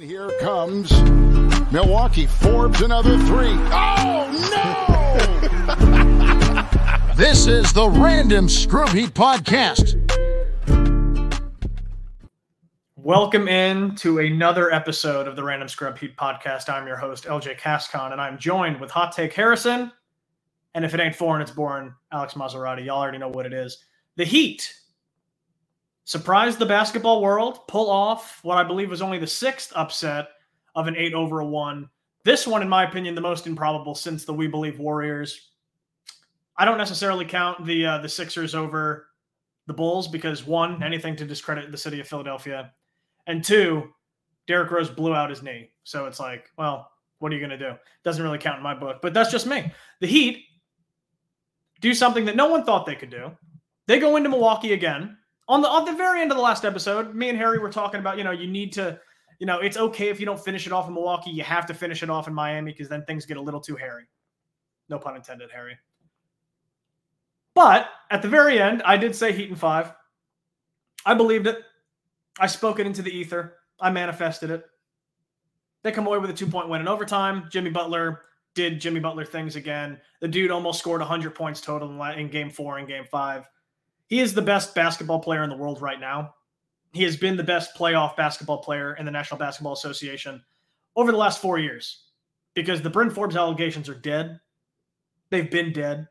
And here comes Milwaukee. Forbes another three. Oh no! this is the Random Scrub Heat Podcast. Welcome in to another episode of the Random Scrub Heat Podcast. I'm your host, LJ Cascon, and I'm joined with Hot Take Harrison. And if it ain't foreign, it's boring. Alex Maserati. Y'all already know what it is. The Heat surprise the basketball world, pull off what I believe was only the sixth upset of an eight over a one. This one, in my opinion, the most improbable since the We Believe Warriors. I don't necessarily count the uh, the Sixers over the Bulls because one, anything to discredit the city of Philadelphia, and two, Derrick Rose blew out his knee. So it's like, well, what are you going to do? Doesn't really count in my book, but that's just me. The Heat do something that no one thought they could do. They go into Milwaukee again on the on the very end of the last episode, me and Harry were talking about, you know, you need to, you know, it's okay if you don't finish it off in Milwaukee. You have to finish it off in Miami because then things get a little too hairy. No pun intended, Harry. But at the very end, I did say Heat and five. I believed it. I spoke it into the ether. I manifested it. They come away with a two point win in overtime. Jimmy Butler did Jimmy Butler things again. The dude almost scored 100 points total in game four and game five. He is the best basketball player in the world right now. He has been the best playoff basketball player in the National Basketball Association over the last four years because the Bryn Forbes allegations are dead. They've been dead.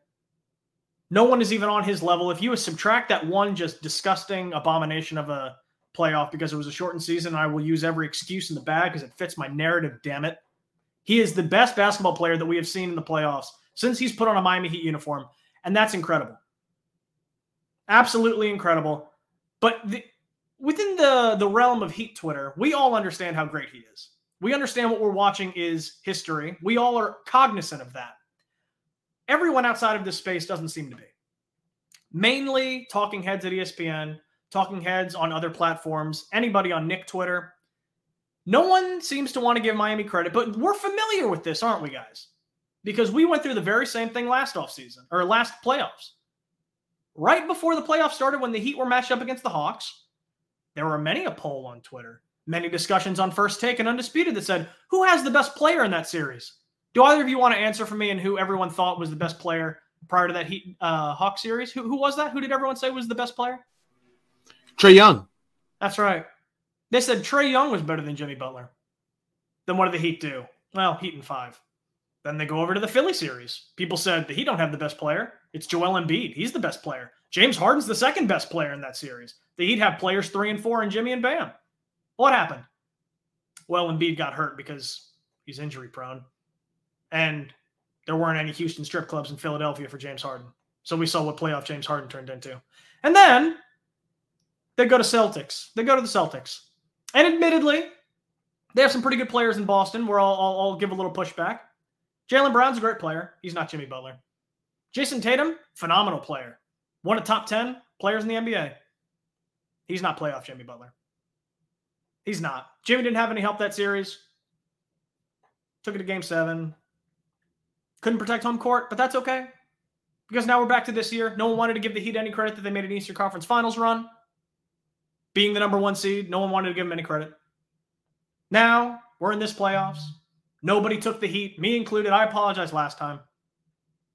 No one is even on his level. If you subtract that one just disgusting abomination of a playoff because it was a shortened season, I will use every excuse in the bag because it fits my narrative, damn it. He is the best basketball player that we have seen in the playoffs since he's put on a Miami Heat uniform. And that's incredible absolutely incredible. But the, within the the realm of Heat Twitter, we all understand how great he is. We understand what we're watching is history. We all are cognizant of that. Everyone outside of this space doesn't seem to be. Mainly talking heads at ESPN, talking heads on other platforms, anybody on Knick Twitter. No one seems to want to give Miami credit, but we're familiar with this, aren't we, guys? Because we went through the very same thing last offseason or last playoffs right before the playoffs started when the Heat were matched up against the Hawks, there were many a poll on Twitter, many discussions on First Take and Undisputed that said, who has the best player in that series? Do either of you want to answer for me and who everyone thought was the best player prior to that Heat uh, Hawk series? Who, who was that? Who did everyone say was the best player? Trae Young. That's right. They said Trae Young was better than Jimmy Butler. Then what did the Heat do? Well, Heat in five. Then they go over to the Philly series. People said that he don't have the best player. It's Joel Embiid. He's the best player. James Harden's the second best player in that series. The Heat have players three and four and Jimmy and Bam. What happened? Well, Embiid got hurt because he's injury prone. And there weren't any Houston strip clubs in Philadelphia for James Harden. So we saw what playoff James Harden turned into. And then they go to Celtics. They go to the Celtics. And admittedly, they have some pretty good players in Boston where I'll, I'll, I'll give a little pushback. Jaylen Brown's a great player. He's not Jimmy Butler. Jayson Tatum, phenomenal player. One of top 10 players in the NBA. He's not playoff Jimmy Butler. He's not. Jimmy didn't have any help that series. Took it to game seven. Couldn't protect home court, but that's okay. Because now we're back to this year. No one wanted to give the Heat any credit that they made an Eastern Conference Finals run. Being the number one seed, no one wanted to give them any credit. Now we're in this playoffs. Nobody took the heat, me included. I apologize last time.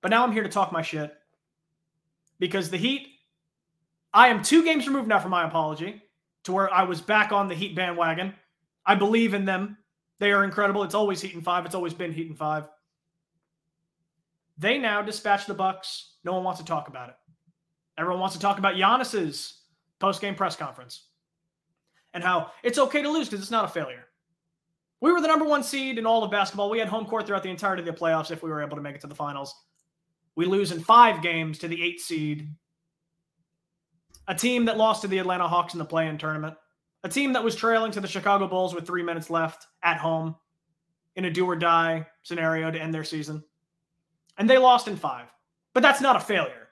But now I'm here to talk my shit. Because the Heat, I am two games removed now from my apology to where I was back on the Heat bandwagon. I believe in them. They are incredible. It's always Heat and five. It's always been Heat and five. They now dispatch the Bucks. No one wants to talk about it. Everyone wants to talk about Giannis's post-game press conference and how it's okay to lose because it's not a failure. We were the number one seed in all of basketball. We had home court throughout the entirety of the playoffs if we were able to make it to the finals. We lose in five games to the eight seed, a team that lost to the Atlanta Hawks in the play in tournament, a team that was trailing to the Chicago Bulls with three minutes left at home in a do or die scenario to end their season. And they lost in five. But that's not a failure.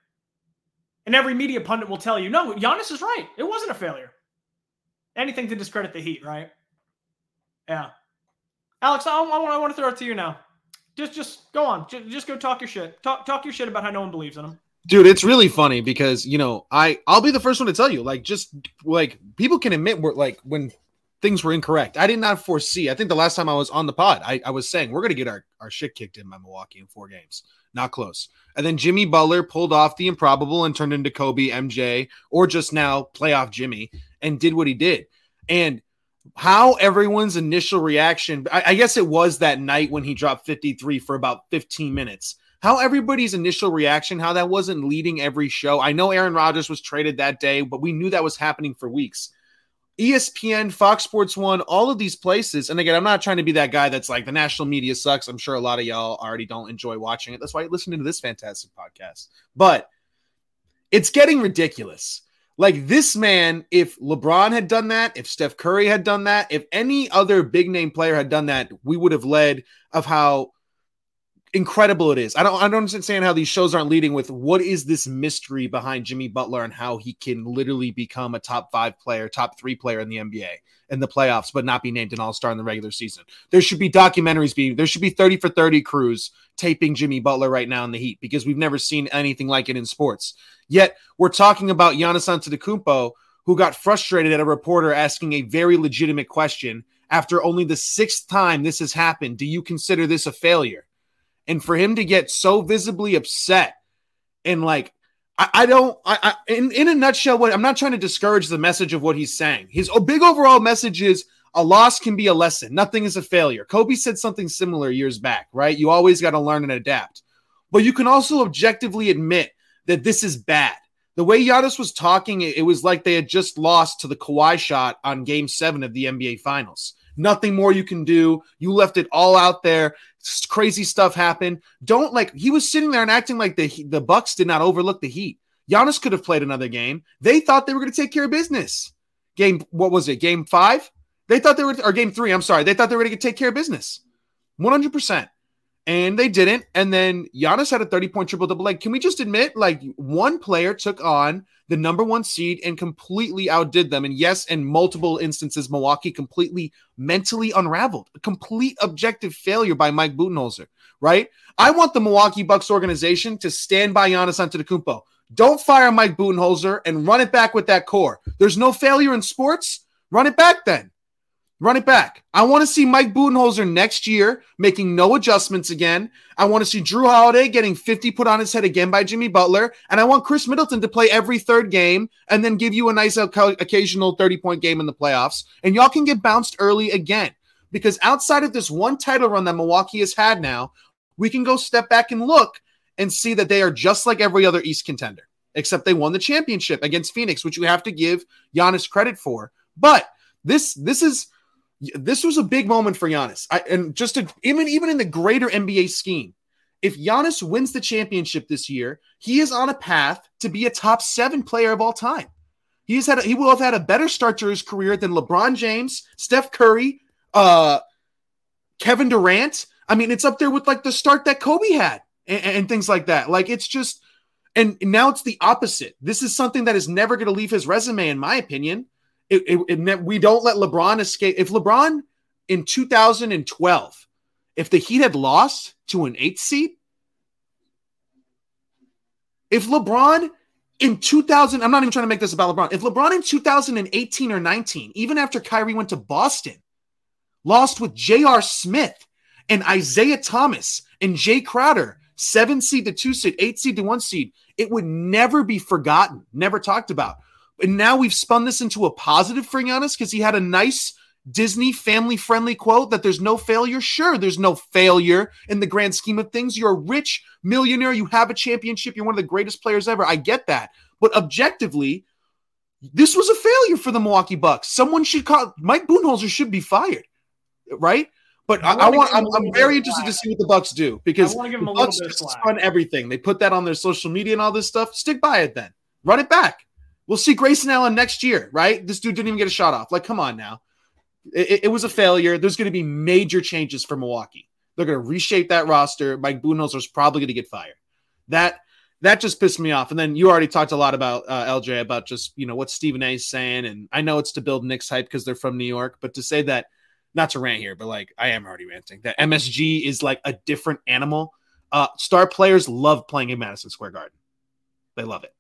And every media pundit will tell you, no, Giannis is right. It wasn't a failure. Anything to discredit the Heat, right? Yeah. Alex, I, I, I want to throw it to you now. Just, just go on. Just, just go talk your shit. Talk, talk your shit about how no one believes in him. Dude, it's really funny because you know I I'll be the first one to tell you like just like people can admit we're like when things were incorrect. I did not foresee. I think the last time I was on the pod, I, I was saying we're going to get our, our shit kicked in by Milwaukee in four games. Not close. And then Jimmy Butler pulled off the improbable and turned into Kobe, MJ, or just now playoff Jimmy and did what he did. And how everyone's initial reaction, I, I guess it was that night when he dropped 53 for about 15 minutes how everybody's initial reaction, how that wasn't leading every show. I know Aaron Rodgers was traded that day, but we knew that was happening for weeks. ESPN, Fox Sports One, all of these places. And again, I'm not trying to be that guy that's like the national media sucks. I'm sure a lot of y'all already don't enjoy watching it. That's why you're listening to this fantastic podcast. But it's getting ridiculous. Like this man, if LeBron had done that, if Steph Curry had done that, if any other big name player had done that, we would have led of how incredible it is. I don't I don't understand how these shows aren't leading with what is this mystery behind Jimmy Butler and how he can literally become a top 5 player, top 3 player in the NBA in the playoffs but not be named an all-star in the regular season. There should be documentaries being there should be 30 for 30 crews taping Jimmy Butler right now in the Heat because we've never seen anything like it in sports. Yet we're talking about Giannis Antetokounmpo who got frustrated at a reporter asking a very legitimate question after only the sixth time this has happened. Do you consider this a failure? And for him to get so visibly upset and like I, I don't I, I, in, in a nutshell what I'm not trying to discourage the message of what he's saying. His big overall message is a loss can be a lesson. Nothing is a failure. Kobe said something similar years back, right? You always got to learn and adapt. But you can also objectively admit that this is bad. The way Giannis was talking, it, it was like they had just lost to the Kawhi shot on game seven of the NBA Finals. Nothing more you can do. You left it all out there. Crazy stuff happened. Don't like he was sitting there and acting like the the Bucks did not overlook the Heat. Giannis could have played another game. They thought they were going to take care of business. Game what was it? Game 5? They thought they were or game 3, I'm sorry. They thought they were going to take care of business. 100% and they didn't. And then Giannis had a 30 point triple double. Like, can we just admit, like, one player took on the number one seed and completely outdid them? And yes, in multiple instances, Milwaukee completely mentally unraveled. A complete objective failure by Mike Budenholzer, right? I want the Milwaukee Bucks organization to stand by Giannis Antetokounmpo. Don't fire Mike Budenholzer and run it back with that core. There's no failure in sports. Run it back then. Run it back. I want to see Mike Budenholzer next year making no adjustments again. I want to see Jrue Holiday getting 50 put on his head again by Jimmy Butler. And I want Khris Middleton to play every third game and then give you a nice occasional 30 point game in the playoffs. And y'all can get bounced early again. Because outside of this one title run that Milwaukee has had now, we can go step back and look and see that they are just like every other East contender, except they won the championship against Phoenix, which you have to give Giannis credit for. But this this is this was a big moment for Giannis. I, and just to, even even in the greater NBA scheme, if Giannis wins the championship this year, he is on a path to be a top seven player of all time. He's had a, he will have had a better start to his career than LeBron James, Steph Curry, uh, Kevin Durant. I mean, it's up there with like the start that Kobe had and, and things like that. Like it's just, and now it's the opposite. This is something that is never going to leave his resume, in my opinion it, it, it, we don't let LeBron escape. If LeBron in 2012, if the Heat had lost to an eighth seed, if LeBron in 2000, I'm not even trying to make this about LeBron. If LeBron in 2018 or 19, even after Kyrie went to Boston, lost with J.R. Smith and Isaiah Thomas and Jae Crowder, seven seed to two seed, eight seed to one seed, it would never be forgotten, never talked about. And now we've spun this into a positive for Giannis because he had a nice Disney family friendly quote that there's no failure. Sure, there's no failure in the grand scheme of things. You're a rich millionaire. You have a championship. You're one of the greatest players ever. I get that. But objectively, this was a failure for the Milwaukee Bucks. Someone should call Mike Budenholzer should be fired, right? But I, I want. I'm, I'm very interested to see what the Bucks do because the Bucks spun everything. They put that on their social media and all this stuff. Stick by it then. Run it back. We'll see Grayson Allen next year, right? This dude didn't even get a shot off. Like, come on now. It, it was a failure. There's going to be major changes for Milwaukee. They're going to reshape that roster. Mike Budenholzer's probably going to get fired. That that just pissed me off. And then you already talked a lot about uh, LJ about just you know what Stephen A. is saying, and I know it's to build Knicks hype because they're from New York, but to say that, not to rant here, but like I am already ranting that MSG is like a different animal. Uh, star players love playing in Madison Square Garden. They love it.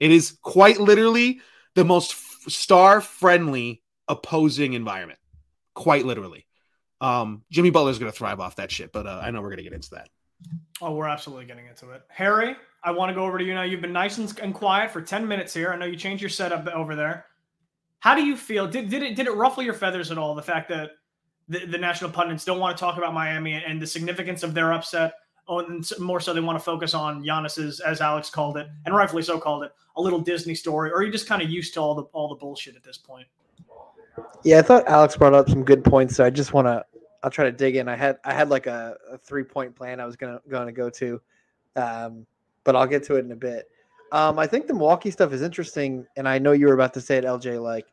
It is quite literally the most star friendly opposing environment, quite literally. Um, Jimmy Butler's going to thrive off that shit, but uh, I know we're going to get into that. Oh, we're absolutely getting into it. Harry, I want to go over to you now. You've been nice and, and quiet for 10 minutes here. I know you changed your setup over there. How do you feel? Did, did it did it ruffle your feathers at all? The fact that the, the national pundits don't want to talk about Miami and the significance of their upset. Oh, and more so, they want to focus on Giannis's, as Alex called it, and rightfully so called it, a little Disney story. Or are you just kind of used to all the all the bullshit at this point? Yeah, I thought Alex brought up some good points. So I just want to, I'll try to dig in. I had I had like a, a three point plan I was gonna gonna go to, um, but I'll get to it in a bit. Um, I think the Milwaukee stuff is interesting, and I know you were about to say it, LJ. Like,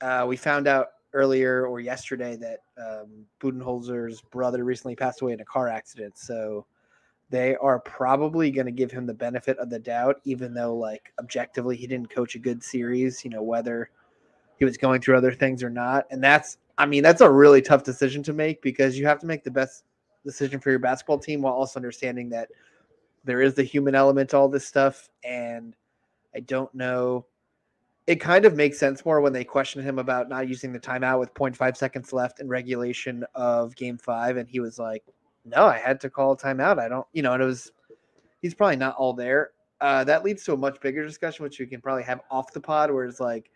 uh, we found out earlier or yesterday that um, Budenholzer's brother recently passed away in a car accident. So they are probably going to give him the benefit of the doubt, even though, like, objectively, he didn't coach a good series, you know, whether he was going through other things or not. And that's, I mean, that's a really tough decision to make because you have to make the best decision for your basketball team while also understanding that there is the human element to all this stuff. And I don't know it kind of makes sense more when they question him about not using the timeout with 0.5 seconds left in regulation of game five. And he was like, no, I had to call a timeout. I don't, you know, and it was, he's probably not all there. Uh, that leads to a much bigger discussion, which we can probably have off the pod, where it's like,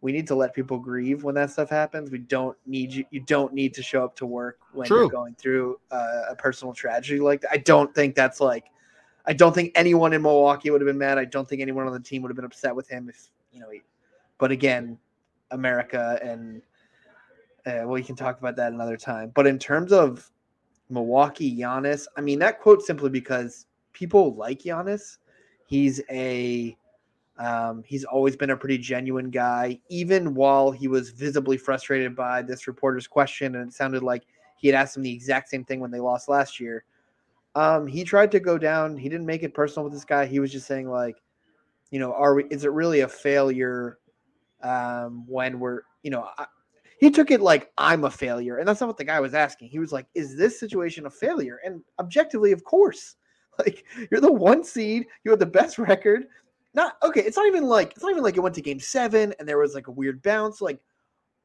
we need to let people grieve when that stuff happens. We don't need you. You don't need to show up to work when True. you're going through uh, a personal tragedy like that. I don't think that's like, I don't think anyone in Milwaukee would have been mad. I don't think anyone on the team would have been upset with him if you know, but again, America and uh, well, you can talk about that another time. But in terms of Milwaukee Giannis, I mean that quote simply because people like Giannis. He's a um, he's always been a pretty genuine guy, even while he was visibly frustrated by this reporter's question, and it sounded like he had asked him the exact same thing when they lost last year. Um, he tried to go down. He didn't make it personal with this guy. He was just saying like, you know, are we, is it really a failure um, when we're, you know, I, he took it like I'm a failure, and that's not what the guy was asking. He was like, "Is this situation a failure?" And objectively, of course, like you're the one seed, you have the best record. Not okay. It's not even like it's not even like it went to game seven and there was like a weird bounce. Like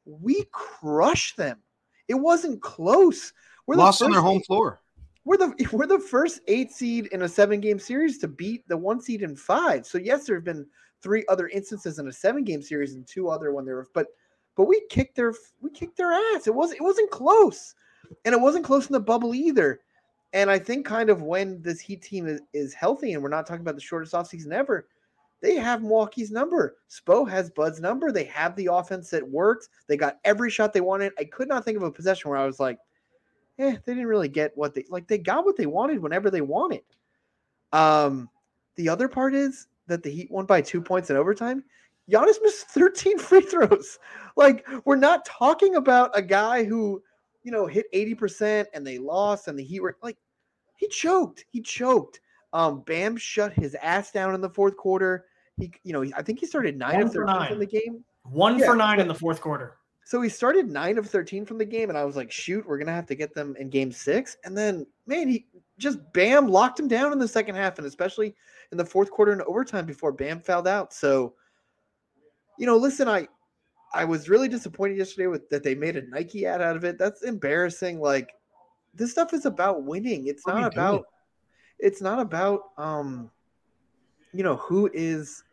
we crushed them. It wasn't close. We're lost on their home floor we're the we're the first eight seed in a seven game series to beat the one seed in five. So yes, there have been three other instances in a seven game series and two other when there were but but we kicked their we kicked their ass. It was it wasn't close. And it wasn't close in the bubble either. And I think kind of when this Heat team is, is healthy, and we're not talking about the shortest offseason ever, they have Milwaukee's number. Spo has Bud's number. They have the offense that works. They got every shot they wanted. I could not think of a possession where I was like, eh, they didn't really get what they like. They got what they wanted whenever they wanted. Um, the other part is that the Heat won by two points in overtime. Giannis missed 13 free throws. Like, we're not talking about a guy who, you know, hit 80% and they lost and the Heat were like, he choked. He choked. Um, Bam shut his ass down in the fourth quarter. He, you know, I think he started nine One of 13 in the game. One yeah, for nine in the fourth quarter. So he started nine of 13 from the game, and I was like, shoot, we're going to have to get them in game six. And then, man, he just bam locked him down in the second half, and especially in the fourth quarter and overtime before Bam fouled out. So, you know, listen, I I was really disappointed yesterday with that they made a Nike ad out of it. That's embarrassing. Like this stuff is about winning. It's what not about doing? it's not about um you know who is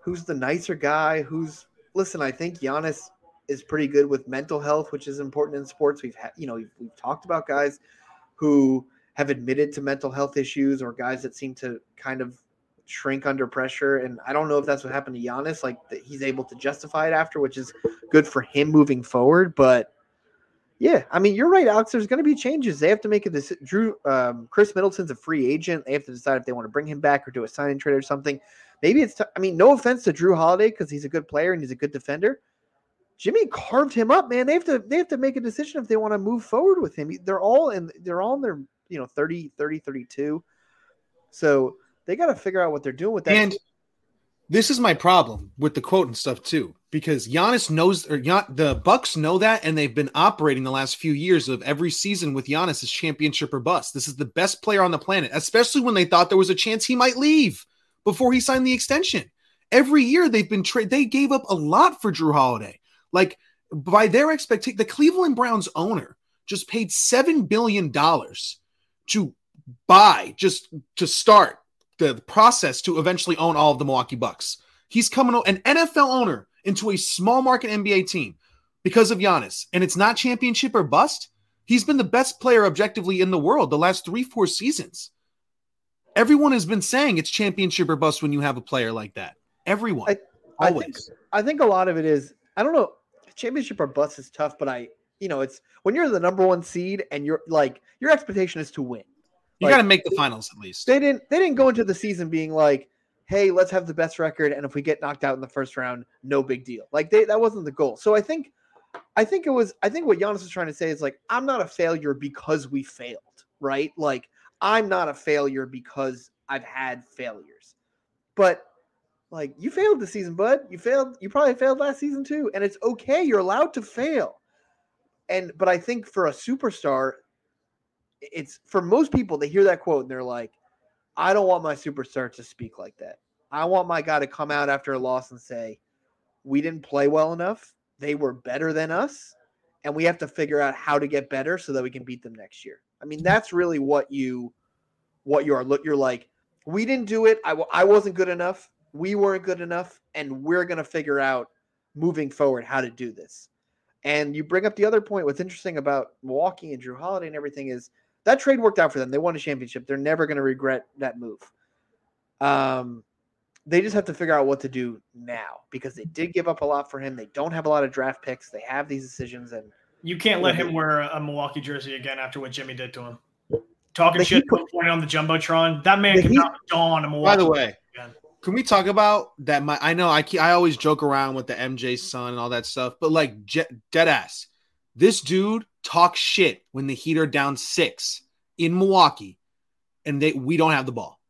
who's the nicer guy, who's listen, I think Giannis is pretty good with mental health, which is important in sports. We've had, you know, we've, we've, talked about guys who have admitted to mental health issues or guys that seem to kind of shrink under pressure. And I don't know if that's what happened to Giannis, like that he's able to justify it after, which is good for him moving forward. But yeah, I mean, you're right, Alex. There's going to be changes. They have to make a decision. Jrue, um, Khris Middleton's a free agent. They have to decide if they want to bring him back or do a signing trade or something. Maybe it's, t- I mean, no offense to Jrue Holiday because he's a good player and he's a good defender. Jimmy carved him up, man. They have to they have to make a decision if they want to move forward with him. They're all in they're all in their, you know, 30, 30, 32. So they got to figure out what they're doing with that. And this is my problem with the quote and stuff too, because Giannis knows or Gian, the Bucks know that, and they've been operating the last few years of every season with Giannis as championship or bust. This is the best player on the planet, especially when they thought there was a chance he might leave before he signed the extension. Every year they've been trade. They gave up a lot for Jrue Holiday. Like by their expectation, the Cleveland Browns owner just paid seven billion dollars to buy, just to start the process to eventually own all of the Milwaukee Bucks. He's coming an NFL owner into a small market NBA team because of Giannis, and it's not championship or bust. He's been the best player objectively in the world the last three, four seasons. Everyone has been saying it's championship or bust when you have a player like that. Everyone. I, I think, I think a lot of it is, I don't know, championship or bust is tough, but I, you know, it's when you're the number one seed and you're like, your expectation is to win. You Like, got to make the finals at least. They didn't, they didn't go into the season being like, hey, let's have the best record. And if we get knocked out in the first round, no big deal. Like they, that wasn't the goal. So I think, I think it was, I think what Giannis was trying to say is like, I'm not a failure because we failed, right? Like, I'm not a failure because I've had failures. But like you failed this season, bud. You failed, you probably failed last season too. And it's okay. You're allowed to fail. And but I think for a superstar, it's for most people, they hear that quote and they're like, I don't want my superstar to speak like that. I want my guy to come out after a loss and say, We didn't play well enough. They were better than us. And we have to figure out how to get better so that we can beat them next year. I mean, that's really what you what you are. Look, you're like, we didn't do it. I, I wasn't good enough. We weren't good enough. And we're going to figure out moving forward how to do this. And you bring up the other point. What's interesting about Milwaukee and Jrue Holiday and everything is that trade worked out for them. They won a championship. They're never going to regret that move. Um, they just have to figure out what to do now because they did give up a lot for him. They don't have a lot of draft picks. They have these decisions, and You can't let him wear a Milwaukee jersey again after what Jimmy did to him. Talking The shit put- pointing on the jumbotron. That man The Heat- cannot dawn a Milwaukee. By the way, again. Can we talk about that? My I know I I always joke around with the MJ son and all that stuff, but like dead ass, this dude talks shit when the Heat are down six in Milwaukee, and they we don't have the ball.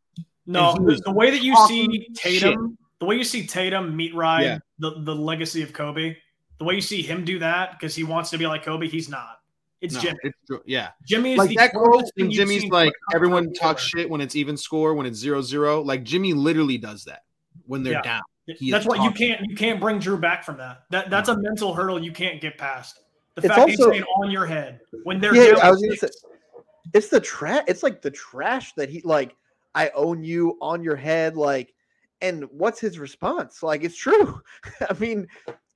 No, the, way that you see Tatum, the way you see Tatum meet ride Yeah. the, the legacy of Kobe, the way you see him do that because he wants to be like Kobe, he's not. It's No, Jimmy. it's true. yeah. Jimmy is like the that closest quote thing Jimmy's like everyone talks shit when it's even score when it's zero zero. Like Jimmy literally does that when they're Yeah. down. He That's is what you can't you can't bring Jrue back from that. That that's a mental hurdle you can't get past. The It's fact that he's also- saying on your head when they're Yeah, down I was gonna say- it's the trash. It's like the trash that he like. I own you on your head, like. And what's his response? Like, it's true. I mean,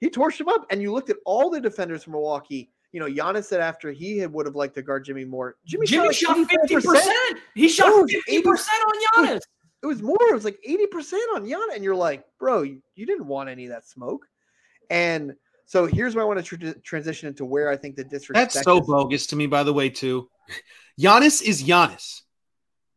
he torched him up. And you looked at all the defenders from Milwaukee. You know, Giannis said after he had would have liked to guard Jimmy more. Jimmy, Jimmy shot shot fifty 84%. He shot Dude, fifty percent on Giannis. It was more. It was like eighty percent on Giannis, and you're like, bro, you, you didn't want any of that smoke. And so here's where I want to tr- transition into where I think the disrespect. That's so is. bogus to me, by the way, too. Giannis is Giannis.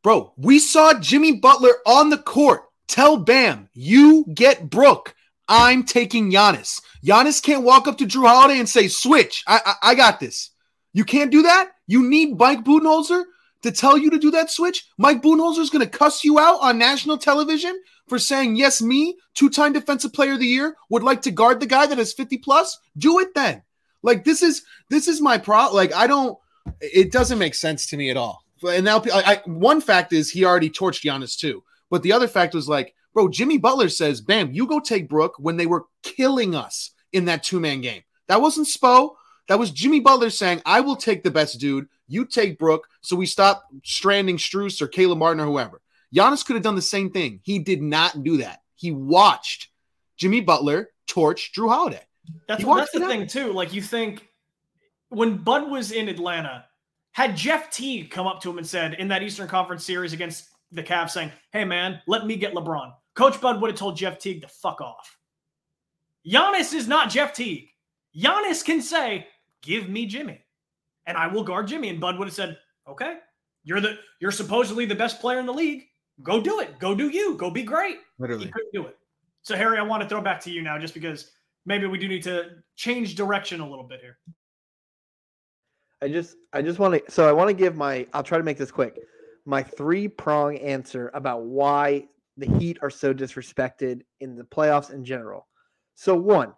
Bro, we saw Jimmy Butler on the court tell Bam, you get Brook. I'm taking Giannis. Giannis can't walk up to Jrue Holiday and say, switch. I, I, I got this. You can't do that. You need Mike Budenholzer to tell you to do that switch. Mike Budenholzer is going to cuss you out on national television for saying, yes, me, two time defensive player of the year, would like to guard the guy that has 50 plus. Do it then. Like, this is, this is my problem. Like, I don't, it doesn't make sense to me at all. And now, I, I, one fact is he already torched Giannis too. But the other fact was like, bro, Jimmy Butler says, "Bam, you go take Brook." When they were killing us in that two man game, that wasn't Spo. That was Jimmy Butler saying, "I will take the best dude. You take Brook." So we stop stranding Strus or Caleb Martin or whoever. Giannis could have done the same thing. He did not do that. He watched Jimmy Butler torch Jrue Holiday. That's that's the out. thing too. Like you think when Bud was in Atlanta, had Jeff Teague come up to him and said in that Eastern Conference series against the Cavs, saying, "Hey man, let me get LeBron," Coach Bud would have told Jeff Teague to fuck off. Giannis is not Jeff Teague. Giannis can say, "Give me Jimmy, and I will guard Jimmy." And Bud would have said, "Okay, you're the you're supposedly the best player in the league. Go do it. Go do you. Go be great." Literally, He Literally. couldn't do it. So Harry, I want to throw back to you now, just because maybe we do need to change direction a little bit here. I just I just want to so I want to give my I'll try to make this quick. My three prong answer about why the Heat are so disrespected in the playoffs in general. So one,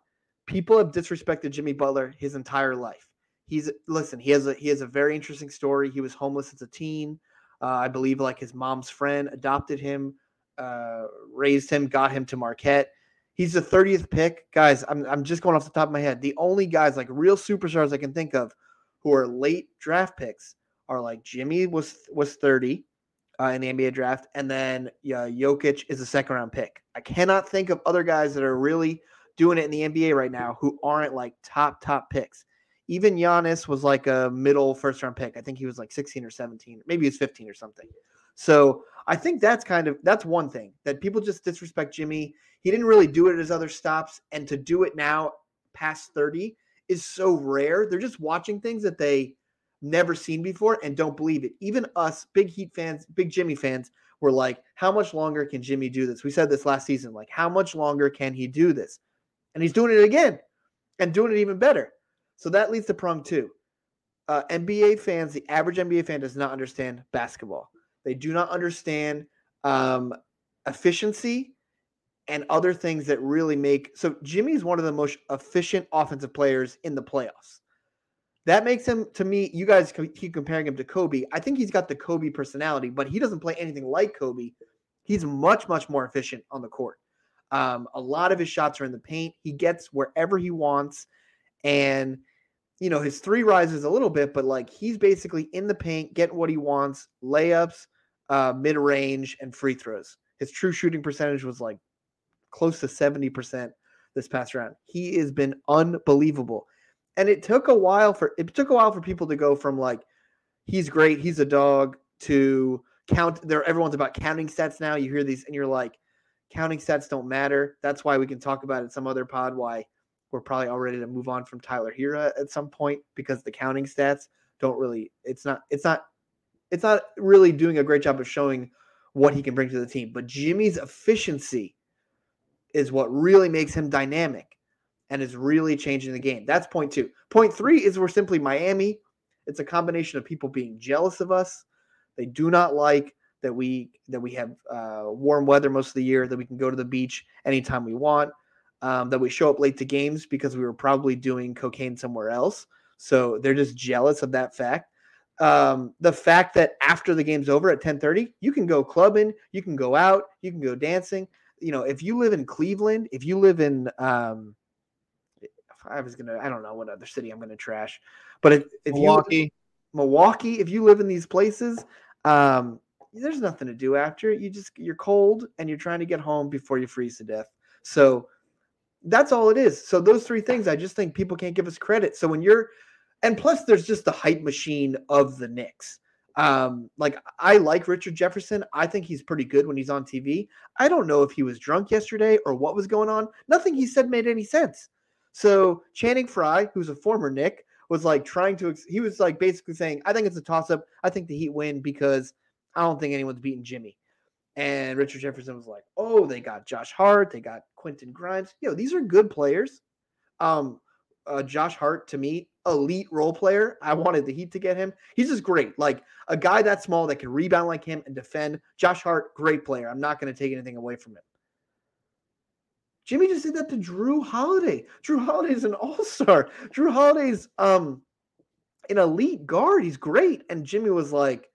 people have disrespected Jimmy Butler his entire life. He's listen, he has a he has a very interesting story. He was homeless as a teen. Uh, I believe like his mom's friend adopted him, uh, raised him, got him to Marquette. He's the 30th pick. Guys, I'm, I'm just going off the top of my head. The only guys, like real superstars I can think of who are late draft picks are like Jimmy was was 30 uh, in the NBA draft, and then yeah, Jokic is a second round pick. I cannot think of other guys that are really doing it in the NBA right now who aren't like top top picks. Even Giannis was like a middle first round pick. I think he was like 16 or 17, maybe he was 15 or something. So I think that's kind of that's one thing that people just disrespect Jimmy. He didn't really do it at his other stops, and to do it now past 30 is so rare. They're just watching things that they never seen before and don't believe it. Even us, big Heat fans, big Jimmy fans, were like, how much longer can Jimmy do this? We said this last season, like, how much longer can he do this? And he's doing it again and doing it even better. So that leads to prong two. Uh, NBA fans, the average NBA fan does not understand basketball. They do not understand um, efficiency and other things that really make. So Jimmy's one of the most efficient offensive players in the playoffs. That makes him, to me, you guys keep comparing him to Kobe. I think he's got the Kobe personality, but he doesn't play anything like Kobe. He's much, much more efficient on the court. Um, a lot of his shots are in the paint. He gets wherever he wants. And, you know, his three rises a little bit, but like he's basically in the paint, getting what he wants layups, uh, mid range, and free throws. His true shooting percentage was like close to 70% this past round. He has been unbelievable and it took a while for it took a while for people to go from like he's great, he's a dog to count there everyone's about counting stats now. You hear these and you're like counting stats don't matter. That's why we can talk about it some other pod why we're probably all ready to move on from Tyler Herro at some point because the counting stats don't really it's not it's not it's not really doing a great job of showing what he can bring to the team. But Jimmy's efficiency is what really makes him dynamic and is really changing the game. That's point two. Point three is we're simply Miami. It's a combination of people being jealous of us. They do not like that we that we have uh, warm weather most of the year, that we can go to the beach anytime we want, um, that we show up late to games because we were probably doing cocaine somewhere else. So they're just jealous of that fact. Um, the fact that after the game's over at 10:30, you can go clubbing, you can go out, you can go dancing. You know, if you live in Cleveland, if you live in um, I was gonna I don't know what other city I'm gonna trash, but if, if Milwaukee, you Milwaukee, if you live in these places, um, there's nothing to do after. You just you're cold and you're trying to get home before you freeze to death. So that's all it is. So those three things, I just think people can't give us credit. So when you're, and plus there's just the hype machine of the Knicks. Um, like I like Richard Jefferson. I think he's pretty good when he's on TV. I don't know if he was drunk yesterday or what was going on. Nothing he said made any sense. So Channing Frye, who's a former Knick, was like trying to. He was like basically saying, "I think it's a toss up. I think the Heat win because I don't think anyone's beating Jimmy." And Richard Jefferson was like, "Oh, they got Josh Hart, they got Quentin Grimes. You know, these are good players." Um, uh, Josh Hart to me, elite role player. I wanted the Heat to get him. He's just great. Like a guy that small that can rebound like him and defend. Josh Hart, great player. I'm not going to take anything away from him. Jimmy just did that to Jrue Holiday. Jrue Holiday's an all-star. Jrue Holiday's um an elite guard. He's great. And Jimmy was like,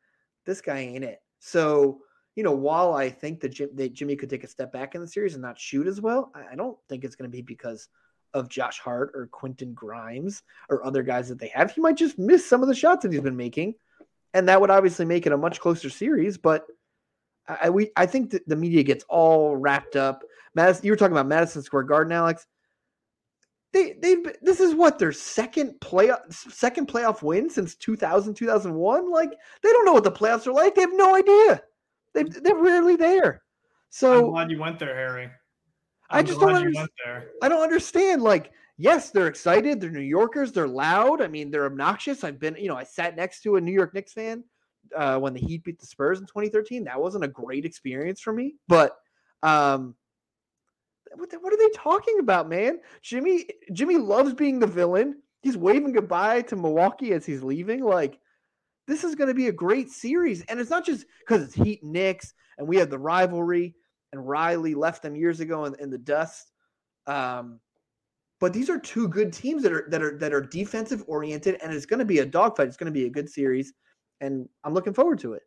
this guy ain't it. So, you know, while I think that, Jim, that Jimmy could take a step back in the series and not shoot as well, I, I don't think it's going to be because of Josh Hart or Quentin Grimes or other guys that they have. He might just miss some of the shots that he's been making. And that would obviously make it a much closer series. But I, we I think that the media gets all wrapped up. Madison, you were talking about Madison Square Garden, Alex. They they this is what their second playoff second playoff win since 2000 2001. Like they don't know what the playoffs are like. They have no idea. They they're rarely there. So I'm glad you went there, Harry. I'm i just don't understand. I don't understand. Like, yes, they're excited. They're New Yorkers. They're loud. I mean, they're obnoxious. I've been, you know, I sat next to a New York Knicks fan uh, when the Heat beat the Spurs in 2013. That wasn't a great experience for me, but um, what, what are they talking about, man? Jimmy Jimmy loves being the villain. He's waving goodbye to Milwaukee as he's leaving. Like this is going to be a great series, and it's not just because it's Heat Knicks and we have the rivalry, and Riley left them years ago in, in the dust. Um, but these are two good teams that are that are that are defensive oriented, and it's going to be a dogfight. It's going to be a good series and I'm looking forward to it.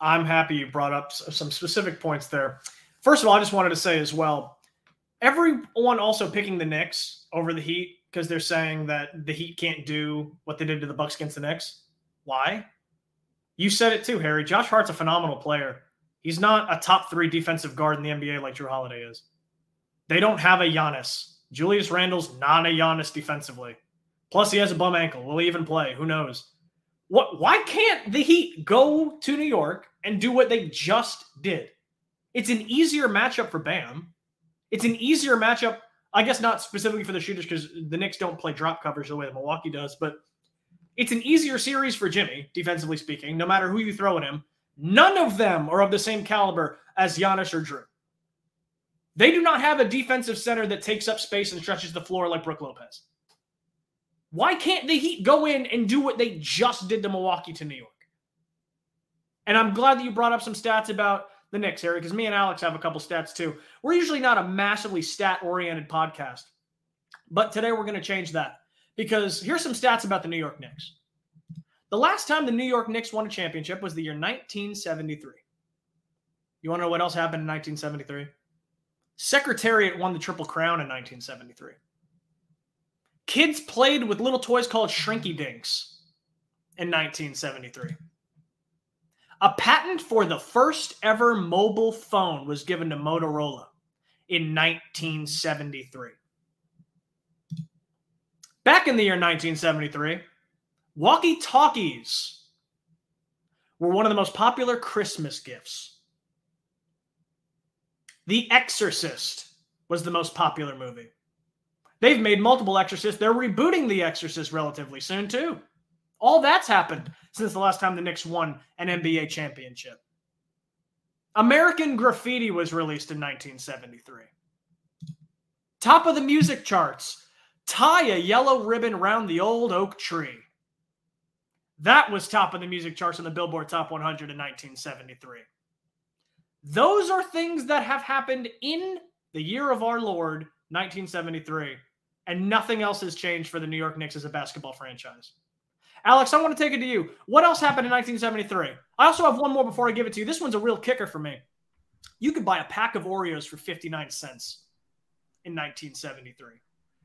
I'm happy you brought up some specific points there. First of all, I just wanted to say as well, everyone also picking the Knicks over the Heat because they're saying that the Heat can't do what they did to the Bucks against the Knicks. Why? You said it too, Harry. Josh Hart's a phenomenal player. He's not a top three defensive guard in the NBA like Jrue Holiday is. They don't have a Giannis. Julius Randle's not a Giannis defensively. Plus, he has a bum ankle. Will he even play? Who knows? What? Why can't the Heat go to New York and do what they just did? It's an easier matchup for Bam. It's an easier matchup I guess not specifically for the shooters because the Knicks don't play drop coverage the way that Milwaukee does, but it's an easier series for Jimmy, defensively speaking, no matter who you throw at him. None of them are of the same caliber as Giannis or Jrue. They do not have a defensive center that takes up space and stretches the floor like Brook Lopez. Why can't the Heat go in and do what they just did to Milwaukee to New York? And I'm glad that you brought up some stats about the Knicks, Harry, because me and Alex have a couple stats too. We're usually not a massively stat oriented podcast, but today we're going to change that because here's some stats about the New York Knicks. The last time the New York Knicks won a championship was the year 1973. You want to know what else happened in 1973? Secretariat won the Triple Crown in 1973. Kids played with little toys called Shrinky Dinks in 1973. A patent for the first ever mobile phone was given to Motorola in 1973. Back in the year 1973, walkie talkies were one of the most popular Christmas gifts. The Exorcist was the most popular movie. They've made multiple Exorcists. They're rebooting The Exorcist relatively soon, too. All that's happened since the last time the Knicks won an NBA championship. American Graffiti was released in 1973. Top of the music charts. Tie a yellow ribbon round the old oak tree. That was top of the music charts on the Billboard Top 100 in 1973. Those are things that have happened in the year of our Lord, 1973, and nothing else has changed for the New York Knicks as a basketball franchise. Alex, I want to take it to you. What else happened in 1973? I also have one more before I give it to you. This one's a real kicker for me. You could buy a pack of Oreos for 59 cents in 1973.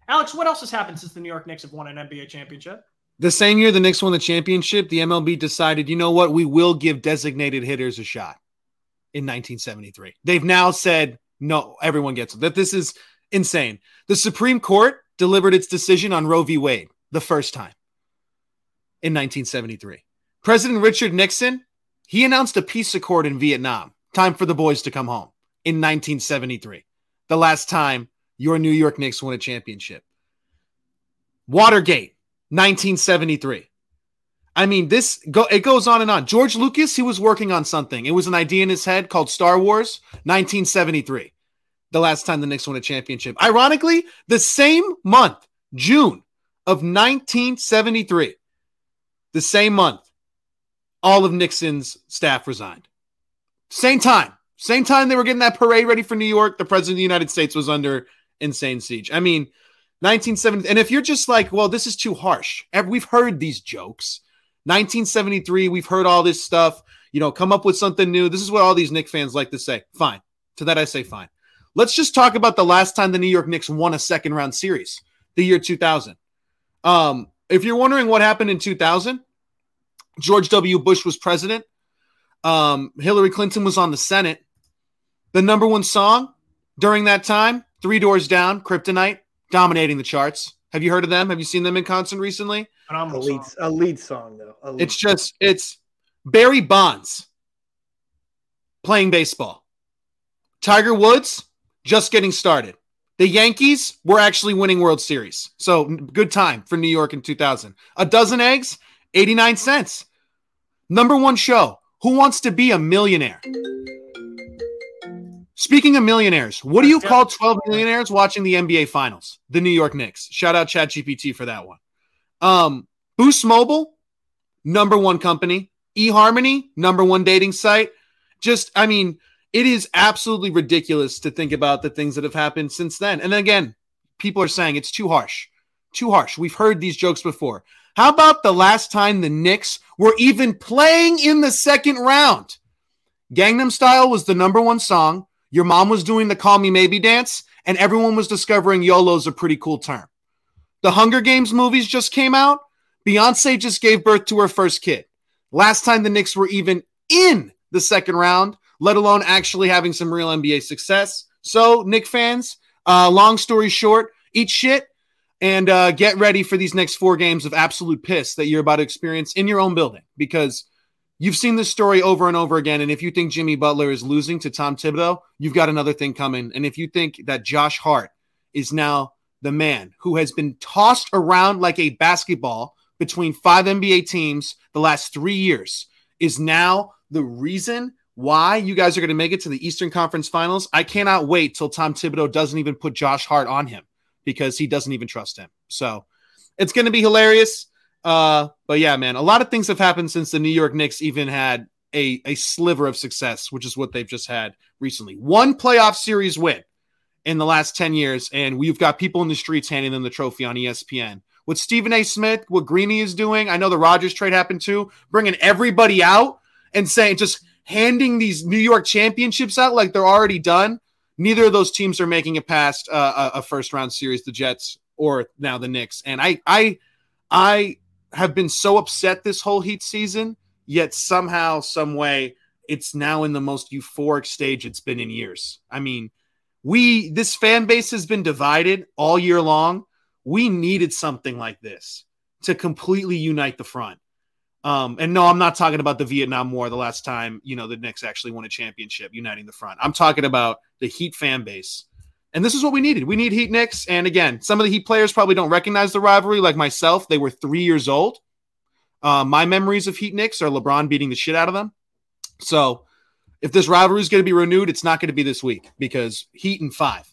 Alex, what else has happened since the New York Knicks have won an NBA championship? The same year the Knicks won the championship, the MLB decided, you know what, we will give designated hitters a shot in 1973. They've now said, no, everyone gets it. That this is insane. The Supreme Court delivered its decision on Roe v. Wade the first time in 1973. President Richard Nixon, he announced a peace accord in Vietnam. Time for the boys to come home in 1973. The last time your New York Knicks won a championship. Watergate, 1973. I mean, this go it goes on and on. George Lucas, he was working on something. It was an idea in his head called Star Wars, 1973. The last time the Knicks won a championship. Ironically, the same month, June of 1973, the same month, all of Nixon's staff resigned. Same time, same time they were getting that parade ready for New York, the president of the United States was under insane siege. I mean, 1970. And if you're just like, well, this is too harsh, we've heard these jokes. 1973, we've heard all this stuff. You know, come up with something new. This is what all these Knick fans like to say. Fine. To that, I say fine. Let's just talk about the last time the New York Knicks won a second round series, the year 2000. Um, if you're wondering what happened in 2000, George W. Bush was president. Um, Hillary Clinton was on the Senate. The number one song during that time, Three Doors Down, Kryptonite, dominating the charts. Have you heard of them? Have you seen them in concert recently? A lead, a lead song, though. Lead it's just, it's Barry Bonds playing baseball. Tiger Woods just getting started. The Yankees were actually winning World Series. So good time for New York in 2000. A dozen eggs, 89 cents. Number one show. Who wants to be a millionaire? Speaking of millionaires, what do you call 12 millionaires watching the NBA finals? The New York Knicks. Shout out ChatGPT for that one. Um, Boost Mobile, number one company. eHarmony, number one dating site. Just, I mean, it is absolutely ridiculous to think about the things that have happened since then. And then again, people are saying it's too harsh. Too harsh. We've heard these jokes before. How about the last time the Knicks were even playing in the second round? Gangnam Style was the number one song. Your mom was doing the Call Me Maybe dance, and everyone was discovering YOLO is a pretty cool term. The Hunger Games movies just came out. Beyonce just gave birth to her first kid. Last time the Knicks were even in the second round, let alone actually having some real NBA success. So, Knick fans, uh, long story short, eat shit and uh, get ready for these next four games of absolute piss that you're about to experience in your own building because you've seen this story over and over again. And if you think Jimmy Butler is losing to Tom Thibodeau, you've got another thing coming. And if you think that Josh Hart is now the man who has been tossed around like a basketball between five NBA teams the last three years, is now the reason why you guys are going to make it to the Eastern Conference Finals. I cannot wait till Tom Thibodeau doesn't even put Josh Hart on him because he doesn't even trust him. So it's going to be hilarious. Uh, but yeah, man, a lot of things have happened since the New York Knicks even had a, a sliver of success, which is what they've just had recently. One playoff series win in the last 10 years, and we've got people in the streets handing them the trophy on ESPN. What Stephen A. Smith, what Greeny is doing, I know the Rogers trade happened too, bringing everybody out and saying just handing these New York championships out like they're already done. Neither of those teams are making it past uh, a first round series, the Jets or now the Knicks. And I, I, I have been so upset this whole Heat season, yet somehow, some way, it's now in the most euphoric stage it's been in years. I mean, we this fan base has been divided all year long. We needed something like this to completely unite the front. Um, and no, I'm not talking about the Vietnam War, the last time, you know, the Knicks actually won a championship, uniting the front. I'm talking about the Heat fan base. And this is what we needed. We need Heat Knicks. And again, some of the Heat players probably don't recognize the rivalry, like myself. They were three years old. Uh, my memories of Heat Knicks are LeBron beating the shit out of them. So if this rivalry is going to be renewed, it's not going to be this week because Heat and five.